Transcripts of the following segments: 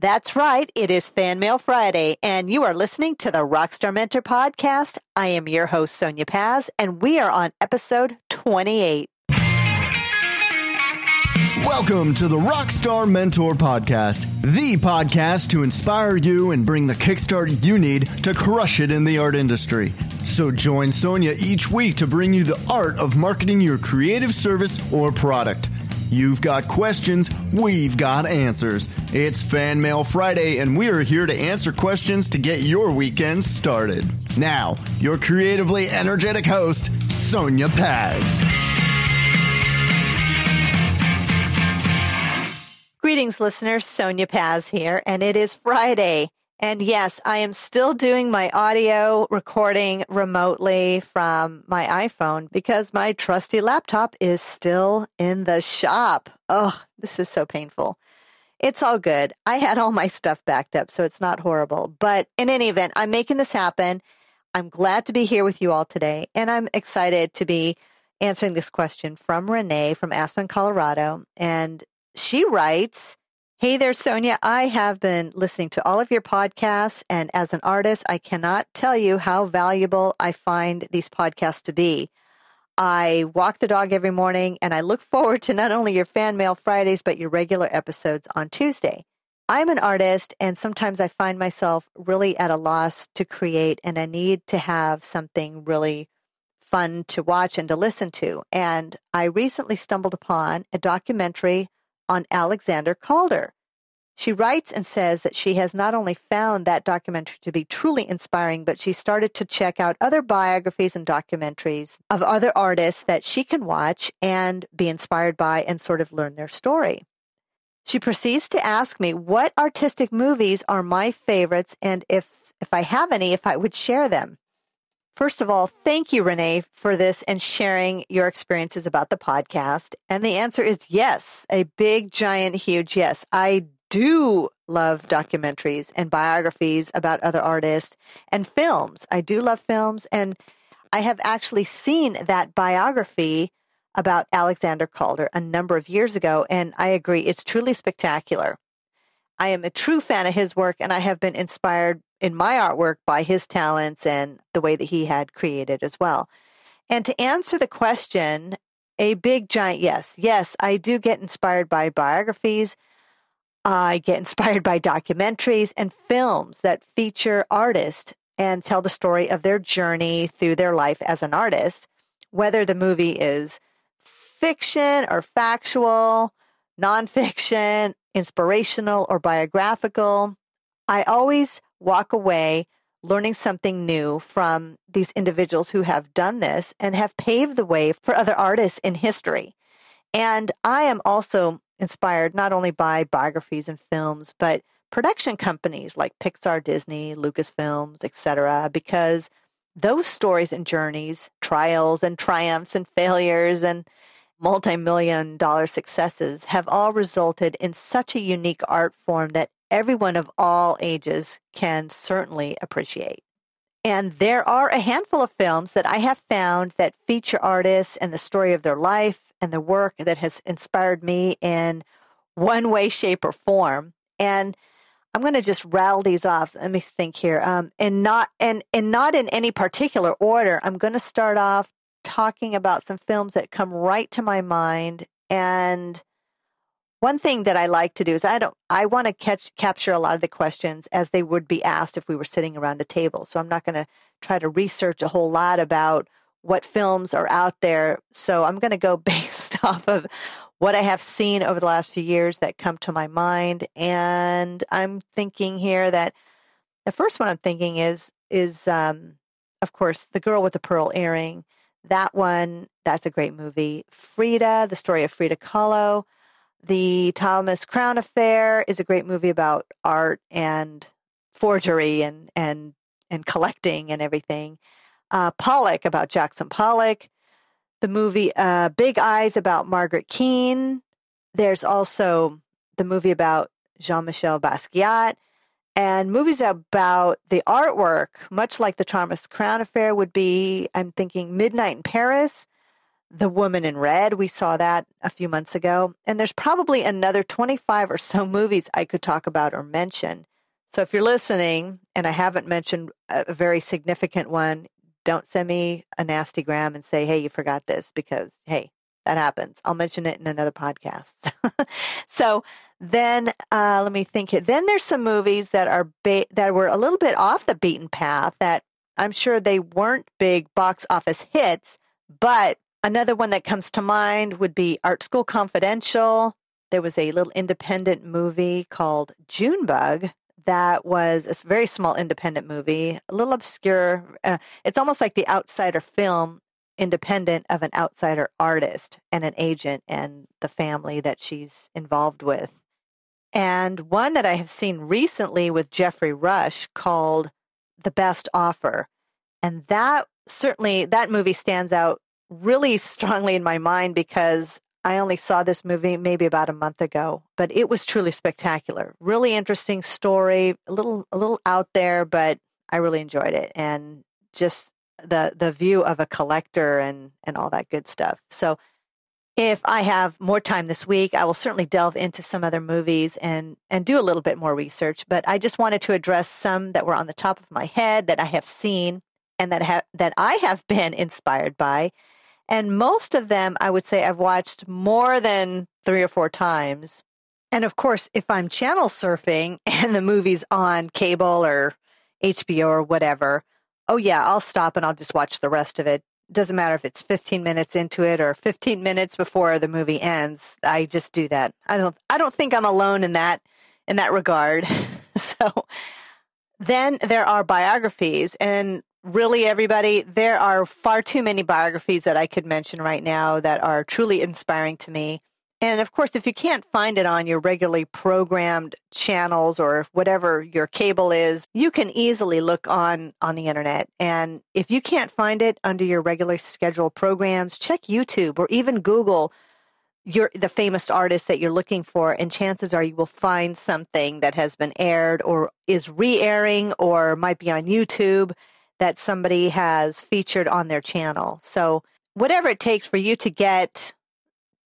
That's right. It is Fan Mail Friday, and you are listening to the Rockstar Mentor podcast. I am your host, Sonia Paz, and we are on episode 28. Welcome to the Rockstar Mentor Podcast, the podcast to inspire you and bring the kickstart you need to crush it in the art industry. So join Sonia each week to bring you the art of marketing your creative service or product. You've got questions, we've got answers. It's Fan Mail Friday, and we are here to answer questions to get your weekend started. Now, your creatively energetic host, Sonia Paz. Greetings, listeners. Sonia Paz here, and it is Friday. And yes, I am still doing my audio recording remotely from my iPhone because my trusty laptop is still in the shop. Oh, this is so painful. It's all good. I had all my stuff backed up, so it's not horrible. But in any event, I'm making this happen. I'm glad to be here with you all today, and I'm excited to be answering this question from Renee from Aspen, Colorado. And she writes, Hey there, Sonia. I have been listening to all of your podcasts, and as an artist, I cannot tell you how valuable I find these podcasts to be. I walk the dog every morning, and I look forward to not only your fan mail Fridays, but your regular episodes on Tuesday. I'm an artist, and sometimes I find myself really at a loss to create, and I need to have something really fun to watch and to listen to. And I recently stumbled upon a documentary on Alexander Calder. She writes and says that she has not only found that documentary to be truly inspiring, but she started to check out other biographies and documentaries of other artists that she can watch and be inspired by and sort of learn their story. She proceeds to ask me what artistic movies are my favorites and if if I have any, if I would share them. First of all, thank you, Renee, for this and sharing your experiences about the podcast. And the answer is yes, a big, giant, huge yes. I do love documentaries and biographies about other artists and films. I do love films. And I have actually seen that biography about Alexander Calder a number of years ago. And I agree, it's truly spectacular. I am a true fan of his work, and I have been inspired in my artwork by his talents and the way that he had created as well. And to answer the question, a big giant yes. Yes, I do get inspired by biographies. I get inspired by documentaries and films that feature artists and tell the story of their journey through their life as an artist, whether the movie is fiction or factual, nonfiction, inspirational or biographical. I always walk away learning something new from these individuals who have done this and have paved the way for other artists in history. And I am also inspired not only by biographies and films, but production companies like Pixar, Disney, Lucasfilms, etc., because those stories and journeys, trials and triumphs and failures and multi-million dollar successes have all resulted in such a unique art form that everyone of all ages can certainly appreciate. And there are a handful of films that I have found that feature artists and the story of their life and the work that has inspired me in one way, shape, or form. And I'm going to just rattle these off. Let me think here. Um, and not and and not in any particular order. I'm going to start off talking about some films that come right to my mind and one thing that I like to do is I don't I want to catch capture a lot of the questions as they would be asked if we were sitting around a table. So I'm not going to try to research a whole lot about what films are out there. So I'm going to go based off of what I have seen over the last few years that come to my mind and I'm thinking here that the first one I'm thinking is is um of course The Girl with the Pearl Earring. That one, that's a great movie. Frida, the story of Frida Kahlo the Thomas Crown Affair is a great movie about art and forgery and and and collecting and everything. Uh, Pollock about Jackson Pollock. The movie uh, Big Eyes about Margaret Keane. There's also the movie about Jean Michel Basquiat. And movies about the artwork, much like the Thomas Crown Affair, would be, I'm thinking, Midnight in Paris, The Woman in Red, we saw that a few months ago. And there's probably another 25 or so movies I could talk about or mention. So if you're listening and I haven't mentioned a very significant one, don't send me a nasty gram and say, hey, you forgot this because, hey, that happens. I'll mention it in another podcast. so then uh, let me think here. Then there's some movies that are ba- that were a little bit off the beaten path that I'm sure they weren't big box office hits, but another one that comes to mind would be Art School Confidential. There was a little independent movie called Junebug that was a very small independent movie, a little obscure. Uh, it's almost like the outsider film, independent of an outsider artist and an agent and the family that she's involved with. And one that I have seen recently with Geoffrey Rush called The Best Offer. And that certainly, that movie stands out really strongly in my mind because I only saw this movie maybe about a month ago, but it was truly spectacular. Really interesting story, a little a little out there, but I really enjoyed it and just the the view of a collector and and all that good stuff. So if I have more time this week, I will certainly delve into some other movies and and do a little bit more research, but I just wanted to address some that were on the top of my head that I have seen and that have that I have been inspired by and most of them, I would say, I've watched more than three or four times. And of course, if I'm channel surfing and the movie's on cable or HBO or whatever, oh yeah, I'll stop and I'll just watch the rest of it. Doesn't matter if it's 15 minutes into it or 15 minutes before the movie ends. I just do that. I don't I don't think I'm alone in that in that regard. so then there are biographies and really everybody there are far too many biographies that i could mention right now that are truly inspiring to me and of course if you can't find it on your regularly programmed channels or whatever your cable is you can easily look on on the internet and if you can't find it under your regular scheduled programs check youtube or even google your the famous artist that you're looking for and chances are you will find something that has been aired or is re-airing or might be on youtube that somebody has featured on their channel. So whatever it takes for you to get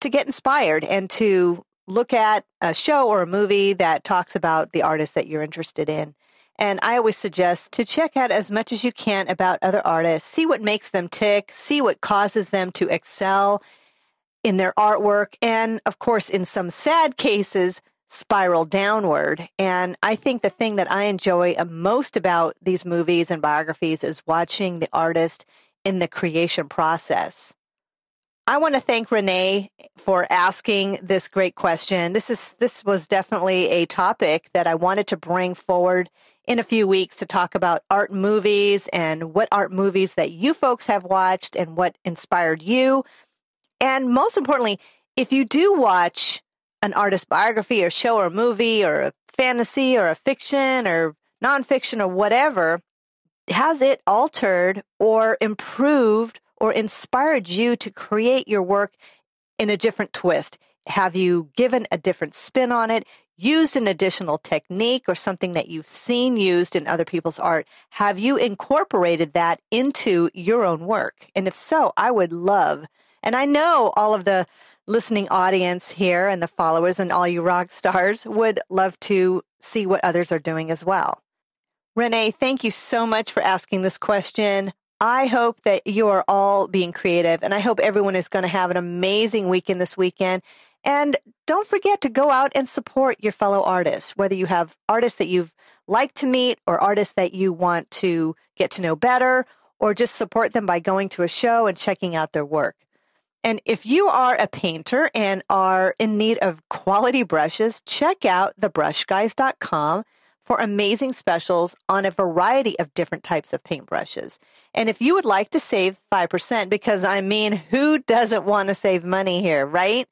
to get inspired and to look at a show or a movie that talks about the artist that you're interested in. And I always suggest to check out as much as you can about other artists, see what makes them tick, see what causes them to excel in their artwork, and of course, in some sad cases, spiral downward. And I think the thing that I enjoy uh, most about these movies and biographies is watching the artist in the creation process. I want to thank Renee for asking this great question. This is this was definitely a topic that I wanted to bring forward in a few weeks to talk about art movies and what art movies that you folks have watched and what inspired you. And most importantly, if you do watch an artist biography or show or movie or a fantasy or a fiction or nonfiction or whatever, has it altered or improved or inspired you to create your work in a different twist? Have you given a different spin on it? Used an additional technique or something that you've seen used in other people's art? Have you incorporated that into your own work? And if so, I would love, and I know all of the listening audience here and the followers and all you rock stars would love to see what others are doing as well. Renee, thank you so much for asking this question. I hope that you are all being creative, and I hope everyone is going to have an amazing weekend this weekend. And don't forget to go out and support your fellow artists, whether you have artists that you've liked to meet or artists that you want to get to know better, or just support them by going to a show and checking out their work. And if you are a painter and are in need of quality brushes, check out thebrushguys.com for amazing specials on a variety of different types of paintbrushes. And if you would like to save 5%, because I mean, who doesn't want to save money here, right?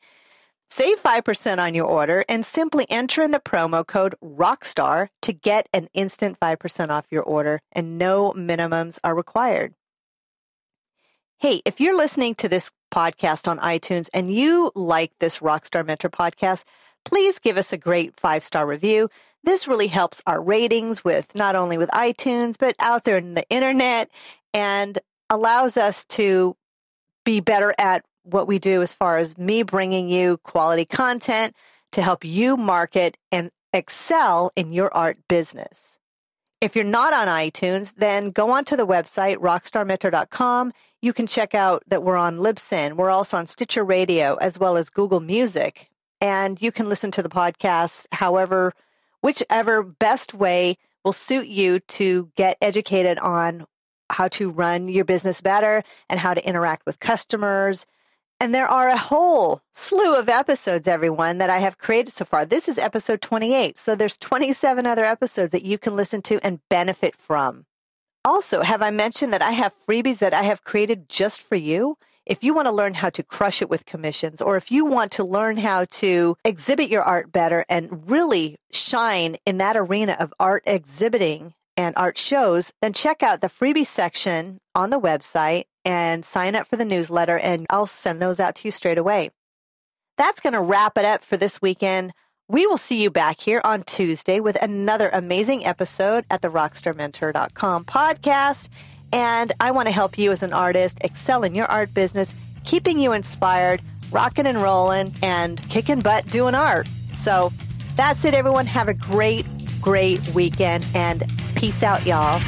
Save 5% on your order and simply enter in the promo code ROCKSTAR to get an instant 5% off your order, and no minimums are required. Hey, if you're listening to this podcast on iTunes and you like this Rockstar Mentor podcast, please give us a great five star review. This really helps our ratings with not only with iTunes, but out there in the internet and allows us to be better at what we do as far as me bringing you quality content to help you market and excel in your art business. If you're not on iTunes, then go onto the website, rockstarmentor.com. You can check out that we're on Libsyn. We're also on Stitcher Radio as well as Google Music. And you can listen to the podcast however, whichever best way will suit you to get educated on how to run your business better and how to interact with customers. And there are a whole slew of episodes, everyone, that I have created so far. This is episode 28. So there's 27 other episodes that you can listen to and benefit from. Also, have I mentioned that I have freebies that I have created just for you? If you want to learn how to crush it with commissions, or if you want to learn how to exhibit your art better and really shine in that arena of art exhibiting and art shows, then check out the freebie section on the website and sign up for the newsletter, and I'll send those out to you straight away. That's going to wrap it up for this weekend. We will see you back here on Tuesday with another amazing episode at the rockstarmentor.com podcast. And I want to help you as an artist excel in your art business, keeping you inspired, rocking and rolling, and kicking butt doing art. So that's it, everyone. Have a great, great weekend and peace out, y'all.